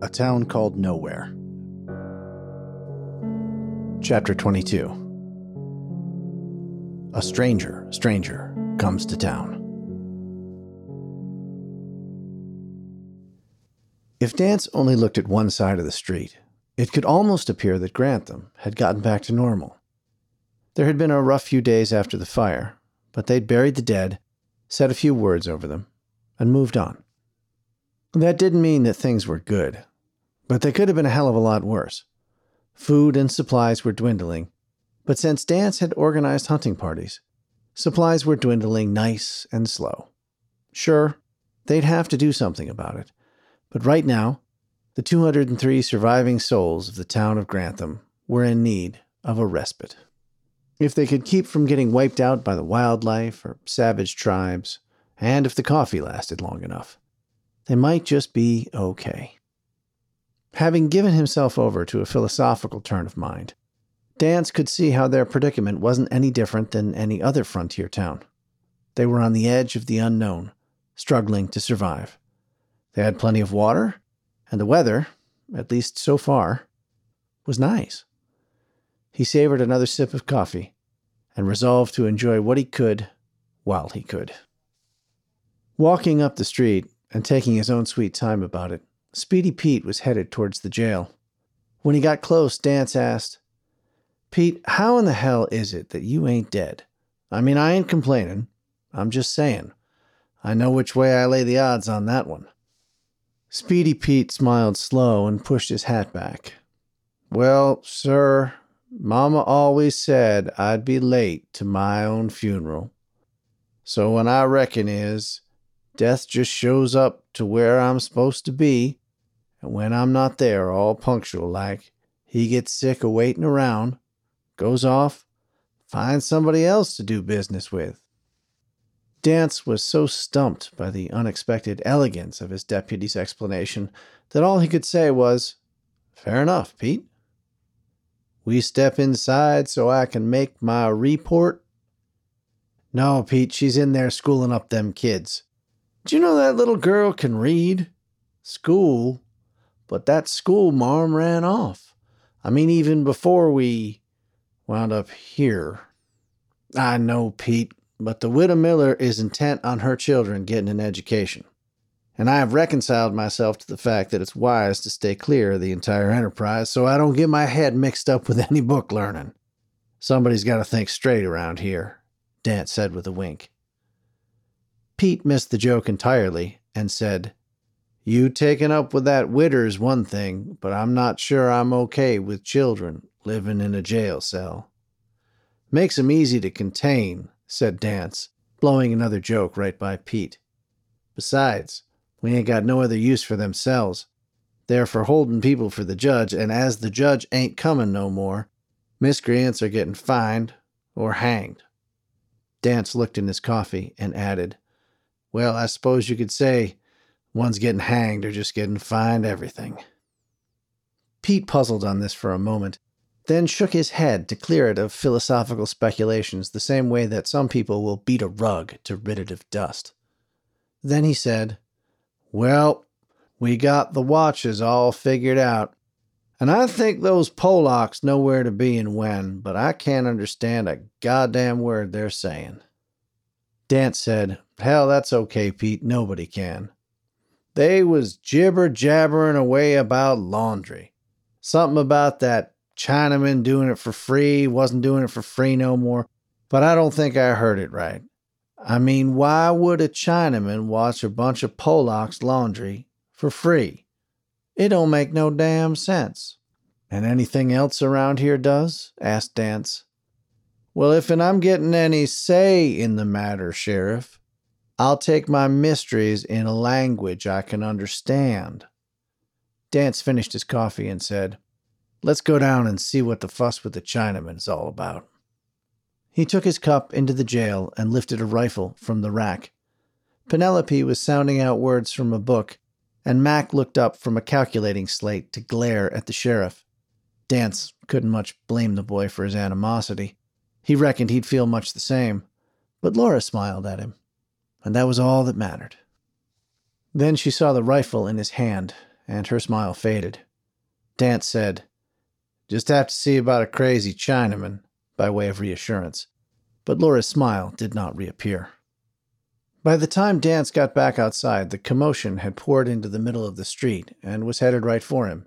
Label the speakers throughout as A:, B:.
A: A Town Called Nowhere. Chapter 22 A stranger, stranger, comes to town. If Dance only looked at one side of the street, it could almost appear that Grantham had gotten back to normal. There had been a rough few days after the fire, but they'd buried the dead, said a few words over them, and moved on. That didn't mean that things were good, but they could have been a hell of a lot worse. Food and supplies were dwindling, but since Dance had organized hunting parties, supplies were dwindling nice and slow. Sure, they'd have to do something about it, but right now, the 203 surviving souls of the town of Grantham were in need of a respite. If they could keep from getting wiped out by the wildlife or savage tribes, and if the coffee lasted long enough, they might just be okay. Having given himself over to a philosophical turn of mind, Dance could see how their predicament wasn't any different than any other frontier town. They were on the edge of the unknown, struggling to survive. They had plenty of water, and the weather, at least so far, was nice. He savored another sip of coffee and resolved to enjoy what he could while he could. Walking up the street and taking his own sweet time about it, Speedy Pete was headed towards the jail. When he got close, Dance asked, Pete, how in the hell is it that you ain't dead? I mean, I ain't complaining. I'm just saying. I know which way I lay the odds on that one. Speedy Pete smiled slow and pushed his hat back. Well, sir, Mama always said I'd be late to my own funeral. So when I reckon is, death just shows up to where I'm supposed to be, and when I'm not there all punctual like, he gets sick of waiting around, goes off, finds somebody else to do business with. Dance was so stumped by the unexpected elegance of his deputy's explanation that all he could say was, Fair enough, Pete. We step inside so I can make my report? No, Pete, she's in there schooling up them kids. Do you know that little girl can read? School? But that school marm ran off. I mean, even before we wound up here. I know, Pete, but the widow Miller is intent on her children getting an education. And I have reconciled myself to the fact that it's wise to stay clear of the entire enterprise so I don't get my head mixed up with any book learning. Somebody's got to think straight around here, Dance said with a wink. Pete missed the joke entirely and said, You taking up with that widder's one thing, but I'm not sure I'm okay with children living in a jail cell. Makes 'em easy to contain, said Dance, blowing another joke right by Pete. Besides, we ain't got no other use for them cells. They're for holding people for the judge, and as the judge ain't comin' no more, miscreants are getting fined or hanged. Dance looked in his coffee and added, Well, I suppose you could say one's getting hanged or just getting fined everything. Pete puzzled on this for a moment, then shook his head to clear it of philosophical speculations the same way that some people will beat a rug to rid it of dust. Then he said, Well, we got the watches all figured out, and I think those Polacks know where to be and when, but I can't understand a goddamn word they're saying. Dance said, Hell, that's okay, Pete. Nobody can. They was jibber jabbering away about laundry. Something about that Chinaman doing it for free, wasn't doing it for free no more. But I don't think I heard it right. I mean, why would a Chinaman watch a bunch of Polacks laundry for free? It don't make no damn sense. And anything else around here does? asked Dance. Well, if and I'm getting any say in the matter, Sheriff, I'll take my mysteries in a language I can understand. Dance finished his coffee and said, Let's go down and see what the fuss with the Chinaman is all about. He took his cup into the jail and lifted a rifle from the rack. Penelope was sounding out words from a book, and Mac looked up from a calculating slate to glare at the sheriff. Dance couldn't much blame the boy for his animosity. He reckoned he'd feel much the same, but Laura smiled at him, and that was all that mattered. Then she saw the rifle in his hand and her smile faded. Dance said, Just have to see about a crazy Chinaman, by way of reassurance. But Laura's smile did not reappear. By the time Dance got back outside, the commotion had poured into the middle of the street and was headed right for him.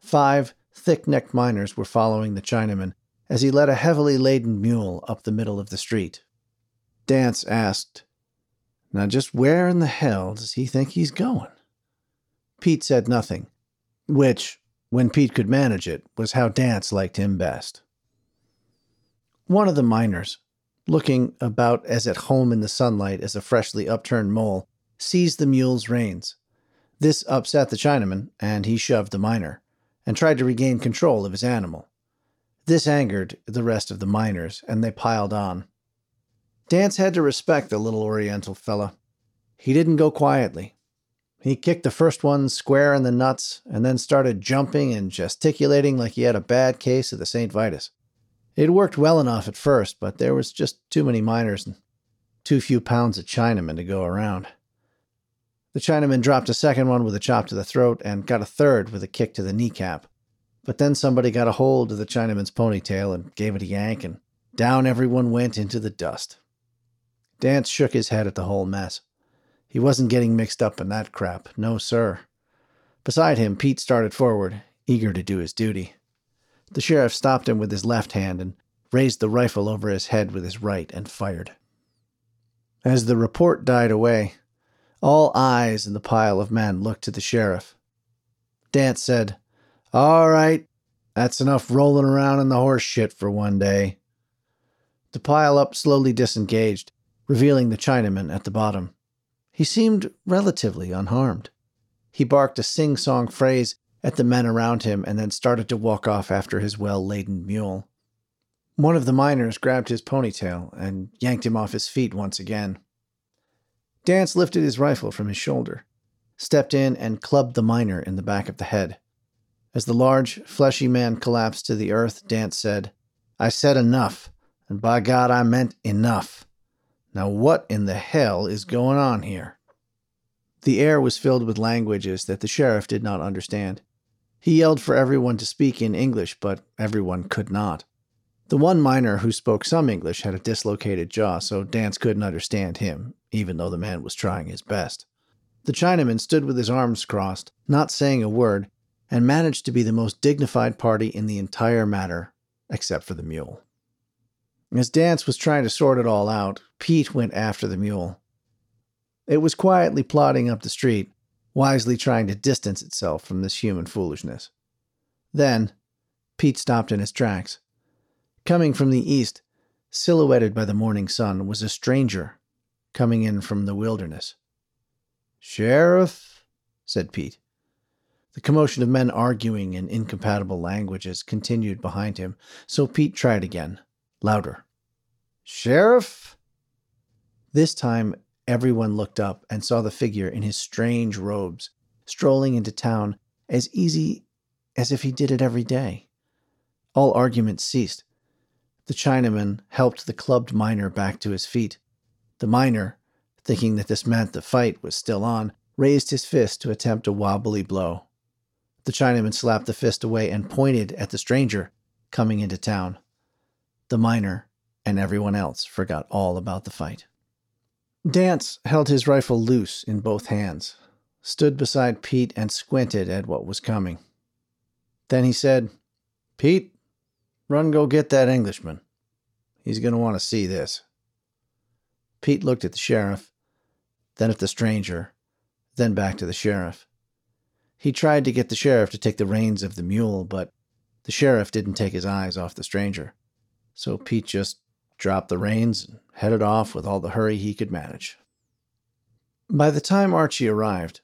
A: Five thick necked miners were following the Chinaman as he led a heavily laden mule up the middle of the street. Dance asked, Now just where in the hell does he think he's going? Pete said nothing, which, when Pete could manage it, was how Dance liked him best. One of the miners, looking about as at home in the sunlight as a freshly upturned mole, seized the mule's reins. This upset the Chinaman, and he shoved the miner, and tried to regain control of his animal. This angered the rest of the miners, and they piled on. Dance had to respect the little Oriental fella. He didn't go quietly. He kicked the first one square in the nuts, and then started jumping and gesticulating like he had a bad case of the St. Vitus. It worked well enough at first, but there was just too many miners and too few pounds of Chinamen to go around. The Chinaman dropped a second one with a chop to the throat and got a third with a kick to the kneecap. But then somebody got a hold of the Chinaman's ponytail and gave it a yank, and down everyone went into the dust. Dance shook his head at the whole mess. He wasn't getting mixed up in that crap, no sir. Beside him, Pete started forward, eager to do his duty. The sheriff stopped him with his left hand and raised the rifle over his head with his right and fired. As the report died away, all eyes in the pile of men looked to the sheriff. Dance said, All right, that's enough rolling around in the horse shit for one day. The pile up slowly disengaged, revealing the Chinaman at the bottom. He seemed relatively unharmed. He barked a sing song phrase at the men around him and then started to walk off after his well laden mule. One of the miners grabbed his ponytail and yanked him off his feet once again. Dance lifted his rifle from his shoulder, stepped in, and clubbed the miner in the back of the head. As the large, fleshy man collapsed to the earth, Dance said, I said enough, and by God, I meant enough. Now, what in the hell is going on here? The air was filled with languages that the sheriff did not understand. He yelled for everyone to speak in English, but everyone could not. The one miner who spoke some English had a dislocated jaw, so Dance couldn't understand him, even though the man was trying his best. The Chinaman stood with his arms crossed, not saying a word, and managed to be the most dignified party in the entire matter, except for the mule. As Dance was trying to sort it all out, Pete went after the mule. It was quietly plodding up the street, wisely trying to distance itself from this human foolishness. Then, Pete stopped in his tracks. Coming from the east, silhouetted by the morning sun, was a stranger coming in from the wilderness. Sheriff, said Pete. The commotion of men arguing in incompatible languages continued behind him, so Pete tried again, louder. Sheriff? This time Everyone looked up and saw the figure in his strange robes, strolling into town as easy as if he did it every day. All argument ceased. The Chinaman helped the clubbed miner back to his feet. The miner, thinking that this meant the fight was still on, raised his fist to attempt a wobbly blow. The Chinaman slapped the fist away and pointed at the stranger coming into town. The miner and everyone else forgot all about the fight. Dance held his rifle loose in both hands, stood beside Pete, and squinted at what was coming. Then he said, Pete, run go get that Englishman. He's going to want to see this. Pete looked at the sheriff, then at the stranger, then back to the sheriff. He tried to get the sheriff to take the reins of the mule, but the sheriff didn't take his eyes off the stranger. So Pete just dropped the reins, and headed off with all the hurry he could manage. By the time Archie arrived,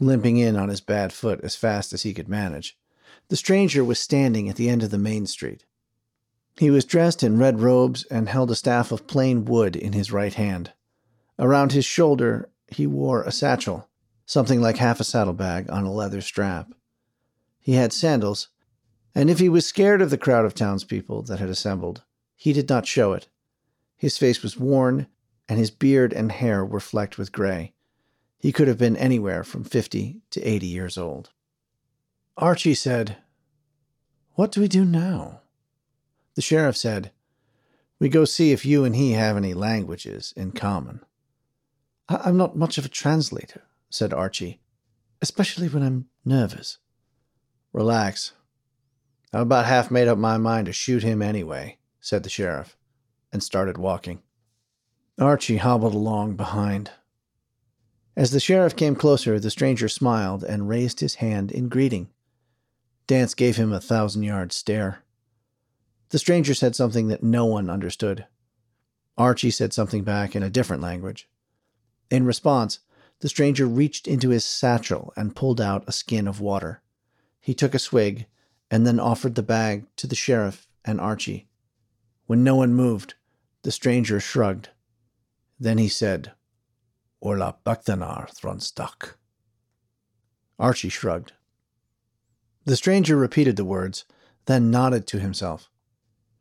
A: limping in on his bad foot as fast as he could manage, the stranger was standing at the end of the main street. He was dressed in red robes and held a staff of plain wood in his right hand. Around his shoulder, he wore a satchel, something like half a saddlebag on a leather strap. He had sandals, and if he was scared of the crowd of townspeople that had assembled, he did not show it. His face was worn, and his beard and hair were flecked with gray. He could have been anywhere from fifty to eighty years old. Archie said, What do we do now? The sheriff said, We go see if you and he have any languages in common. I- am not much of a translator, said Archie, especially when I'm nervous. Relax. I've about half made up my mind to shoot him anyway, said the sheriff, and started walking. Archie hobbled along behind. As the sheriff came closer, the stranger smiled and raised his hand in greeting. Dance gave him a thousand yard stare. The stranger said something that no one understood. Archie said something back in a different language. In response, the stranger reached into his satchel and pulled out a skin of water. He took a swig and then offered the bag to the sheriff and Archie. When no one moved, the stranger shrugged. Then he said, Orla Baktanar Thronstak. Archie shrugged. The stranger repeated the words, then nodded to himself.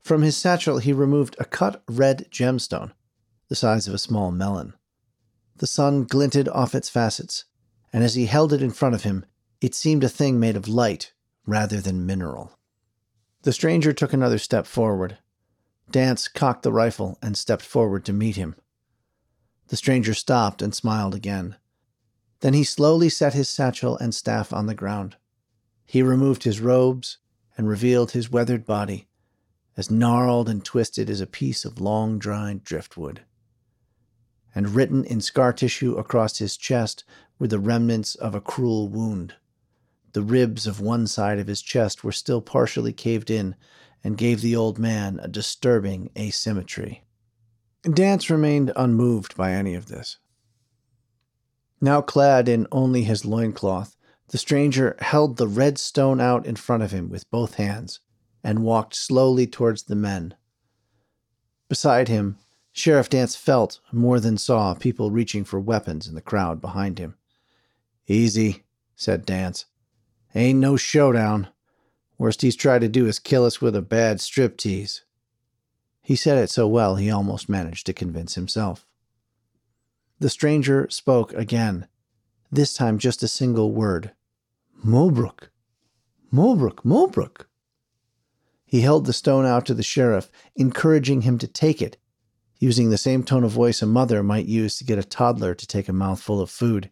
A: From his satchel, he removed a cut red gemstone, the size of a small melon. The sun glinted off its facets, and as he held it in front of him, it seemed a thing made of light rather than mineral. The stranger took another step forward. Dance cocked the rifle and stepped forward to meet him. The stranger stopped and smiled again. Then he slowly set his satchel and staff on the ground. He removed his robes and revealed his weathered body, as gnarled and twisted as a piece of long dried driftwood and written in scar tissue across his chest were the remnants of a cruel wound. The ribs of one side of his chest were still partially caved in and gave the old man a disturbing asymmetry. Dance remained unmoved by any of this. Now clad in only his loincloth, the stranger held the red stone out in front of him with both hands and walked slowly towards the men. Beside him, Sheriff Dance felt more than saw people reaching for weapons in the crowd behind him. Easy, said Dance. Ain't no showdown. Worst he's tried to do is kill us with a bad striptease. He said it so well he almost managed to convince himself. The stranger spoke again, this time just a single word Mobrook. Mobrook, Mobrook. He held the stone out to the sheriff, encouraging him to take it using the same tone of voice a mother might use to get a toddler to take a mouthful of food.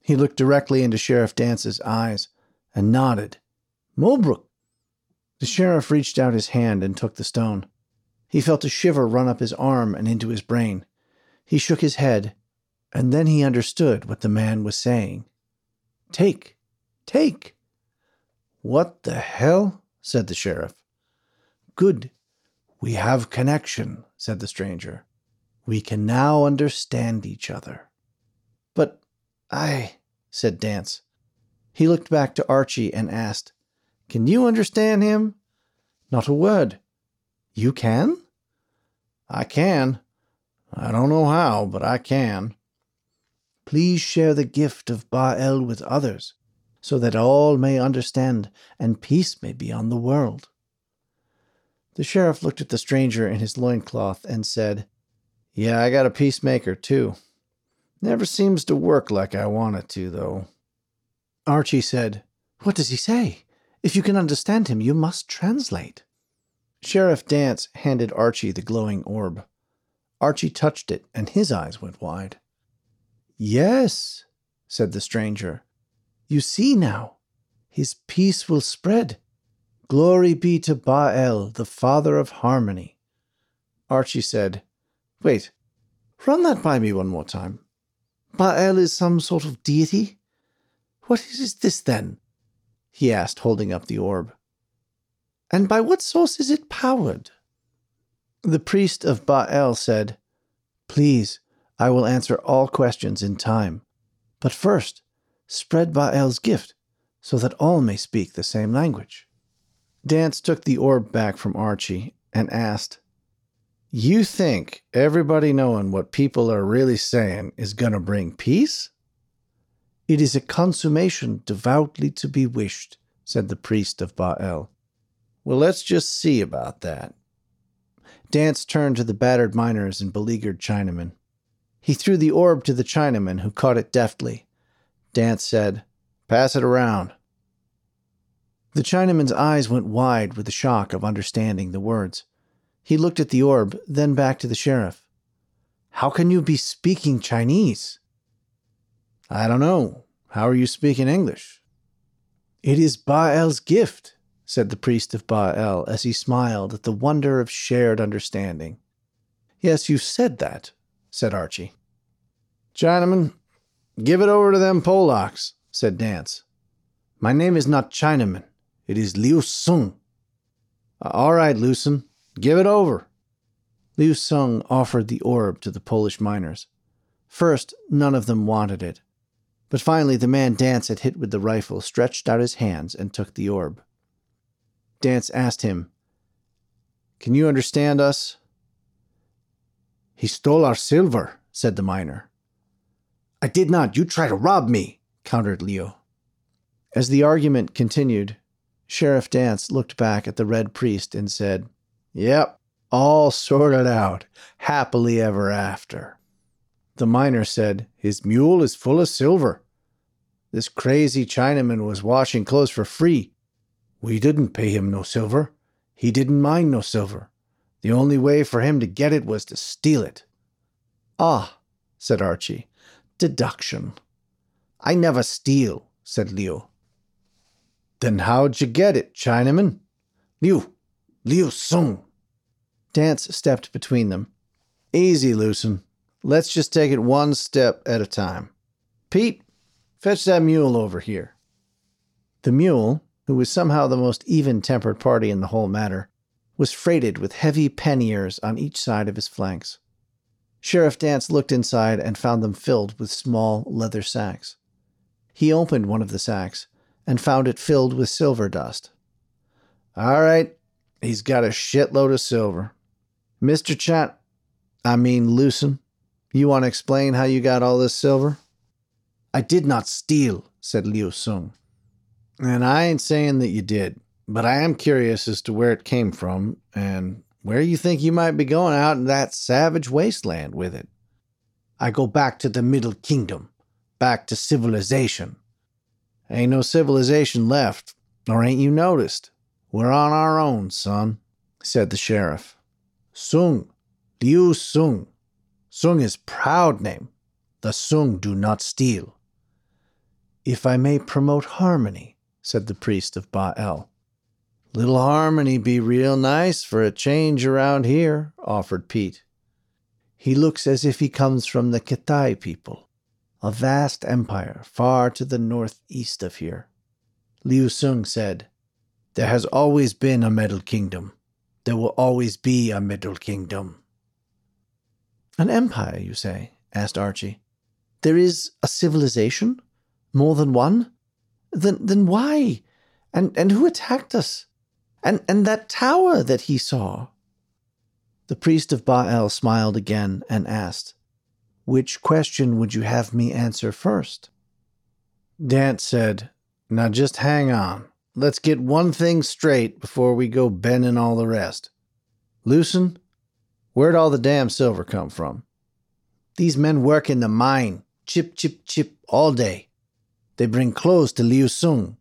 A: He looked directly into Sheriff Dance's eyes and nodded. Mulbrook. The sheriff reached out his hand and took the stone. He felt a shiver run up his arm and into his brain. He shook his head, and then he understood what the man was saying. Take, take. What the hell? said the sheriff. Good. We have connection, said the stranger. We can now understand each other. But I, said Dance. He looked back to Archie and asked, Can you understand him? Not a word. You can? I can. I don't know how, but I can. Please share the gift of Baal with others, so that all may understand and peace may be on the world. The sheriff looked at the stranger in his loincloth and said, Yeah, I got a peacemaker, too. Never seems to work like I want it to, though. Archie said, What does he say? If you can understand him, you must translate. Sheriff Dance handed Archie the glowing orb. Archie touched it, and his eyes went wide. Yes, said the stranger. You see now. His peace will spread Glory be to Baal, the father of harmony. Archie said, Wait, run that by me one more time. Baal is some sort of deity? What is this then? he asked, holding up the orb. And by what source is it powered? The priest of Baal said, Please, I will answer all questions in time. But first, spread Baal's gift so that all may speak the same language. Dance took the orb back from Archie and asked, You think everybody knowing what people are really saying is going to bring peace? It is a consummation devoutly to be wished, said the priest of Baal. Well, let's just see about that. Dance turned to the battered miners and beleaguered Chinamen. He threw the orb to the Chinaman, who caught it deftly. Dance said, Pass it around. The Chinaman's eyes went wide with the shock of understanding the words. He looked at the orb, then back to the sheriff. How can you be speaking Chinese? I don't know. How are you speaking English? It is Baal's gift, said the priest of Baal as he smiled at the wonder of shared understanding. Yes, you said that, said Archie. Chinaman, give it over to them Polacks, said Dance. My name is not Chinaman. It is Liu Sung. Uh, all right, Lucen, give it over. Liu Sung offered the orb to the Polish miners. First, none of them wanted it. But finally, the man Dance had hit with the rifle stretched out his hands and took the orb. Dance asked him, Can you understand us? He stole our silver, said the miner. I did not. You try to rob me, countered Liu. As the argument continued, Sheriff Dance looked back at the red priest and said, Yep, all sorted out, happily ever after. The miner said, His mule is full of silver. This crazy Chinaman was washing clothes for free. We didn't pay him no silver. He didn't mind no silver. The only way for him to get it was to steal it. Ah, said Archie. Deduction. I never steal, said Liu. Then how'd you get it, Chinaman? Liu, Liu Sung. Dance stepped between them. Easy, Lucen. Let's just take it one step at a time. Pete, fetch that mule over here. The mule, who was somehow the most even tempered party in the whole matter, was freighted with heavy panniers on each side of his flanks. Sheriff Dance looked inside and found them filled with small leather sacks. He opened one of the sacks and found it filled with silver dust. All right, he's got a shitload of silver. Mr. Chat, I mean Lucen, you want to explain how you got all this silver? I did not steal, said Liu Sung. And I ain't saying that you did, but I am curious as to where it came from and where you think you might be going out in that savage wasteland with it. I go back to the Middle Kingdom, back to civilization. Ain't no civilization left, or ain't you noticed? We're on our own, son, said the sheriff. Sung, Liu Sung. Sung is proud name. The Sung do not steal. If I may promote harmony, said the priest of Baal. Little harmony be real nice for a change around here, offered Pete. He looks as if he comes from the Kitai people, a vast empire far to the northeast of here. Liu Sung said, There has always been a Middle Kingdom. There will always be a Middle Kingdom. An empire, you say? asked Archie. There is a civilization? More than one? Then, then why? And, and who attacked us? And, and that tower that he saw? The priest of Baal smiled again and asked, Which question would you have me answer first? Dance said, Now just hang on. Let's get one thing straight before we go bending all the rest. Lucen, where'd all the damn silver come from? These men work in the mine, chip, chip, chip, all day. They bring clothes to Liu Sung,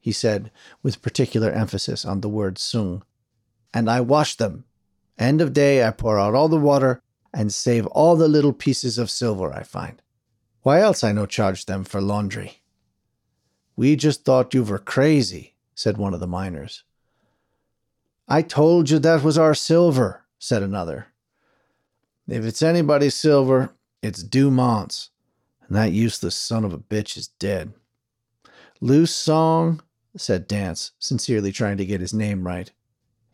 A: he said, with particular emphasis on the word Sung. And I wash them. End of day, I pour out all the water and save all the little pieces of silver I find. Why else I no charge them for laundry? We just thought you were crazy, said one of the miners. I told you that was our silver, said another. If it's anybody's silver, it's Dumont's, and that useless son of a bitch is dead. Loose song, said Dance, sincerely trying to get his name right.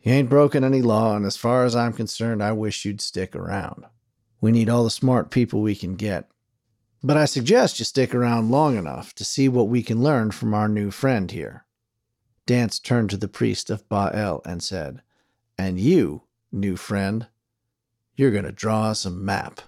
A: You ain't broken any law, and as far as I'm concerned, I wish you'd stick around. We need all the smart people we can get. But I suggest you stick around long enough to see what we can learn from our new friend here. Dance turned to the priest of Baal and said, And you, new friend, you're going to draw us a map.